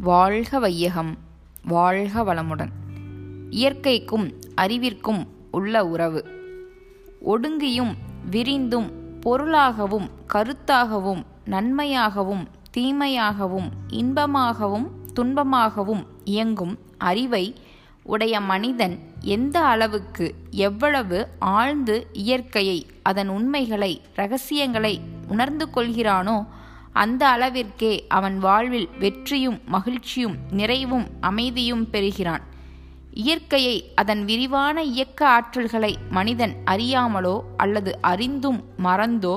வாழ்க வையகம் வாழ்க வளமுடன். இயற்கைக்கும் அறிவிற்கும் உள்ள உறவு. ஒடுங்கியும் விரிந்தும் பொருளாகவும் கருத்தாகவும் நன்மையாகவும் தீமையாகவும் இன்பமாகவும் துன்பமாகவும் இயங்கும் அறிவை உடைய மனிதன் எந்த அளவுக்கு எவ்வளவு ஆழ்ந்து இயற்கையை அதன் உண்மைகளை ரகசியங்களை உணர்ந்து கொள்கிறானோ அந்த அளவிற்கே அவன் வாழ்வில் வெற்றியும் மகிழ்ச்சியும் நிறைவும் அமைதியும் பெறுகிறான். இயற்கையை அதன் விரிவான இயக்க ஆற்றல்களை மனிதன் அறியாமலோ அல்லது அறிந்தும் மறந்தோ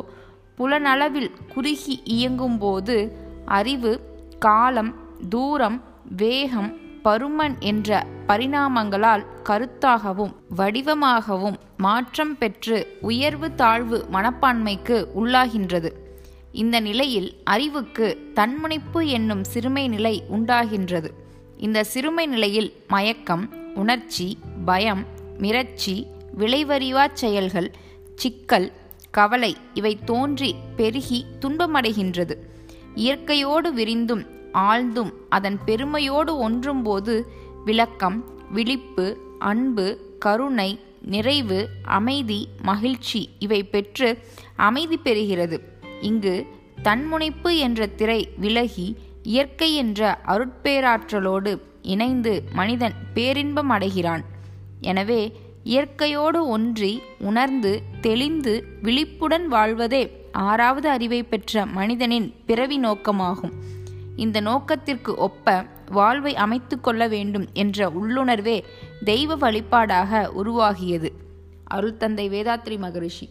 புலனளவில் குறுகி இயங்கும்போது அறிவு காலம் தூரம் வேகம் பருமன் என்ற பரிணாமங்களால் கருத்தாகவும் வடிவமாகவும் மாற்றம் பெற்று உயர்வு தாழ்வு மனப்பான்மைக்கு உள்ளாகின்றது. இந்த நிலையில் அறிவுக்கு தன்முனைப்பு என்னும் சிறுமை நிலை உண்டாகின்றது. இந்த சிறுமை நிலையில் மயக்கம் உணர்ச்சி பயம் மிரட்சி விளைவறிவாச் செயல்கள் சிக்கல் கவலை இவை தோன்றி பெருகி துன்பமடைகின்றது. இயற்கையோடு விரிந்தும் ஆழ்ந்தும் அதன் பெருமையோடு ஒன்றும்போது விளக்கம் விழிப்பு அன்பு கருணை நிறைவு அமைதி மகிழ்ச்சி இவை பெற்று அமைதி பெறுகிறது. இங்கு தன்முனைப்பு என்ற திரை விலகி இயற்கை என்ற அருட்பேராற்றலோடு இணைந்து மனிதன் பேரின்பம் அடைகிறான். எனவே இயற்கையோடு ஒன்றி உணர்ந்து தெளிந்து விழிப்புடன் வாழ்வதே ஆறாவது அறிவை பெற்ற மனிதனின் பிறவி நோக்கமாகும். இந்த நோக்கத்திற்கு ஒப்ப வாழ்வை அமைத்து கொள்ள வேண்டும் என்ற உள்ளுணர்வே தெய்வ வழிபாடாக உருவாகியது. அருள் தந்தை வேதாத்ரி மகரிஷி.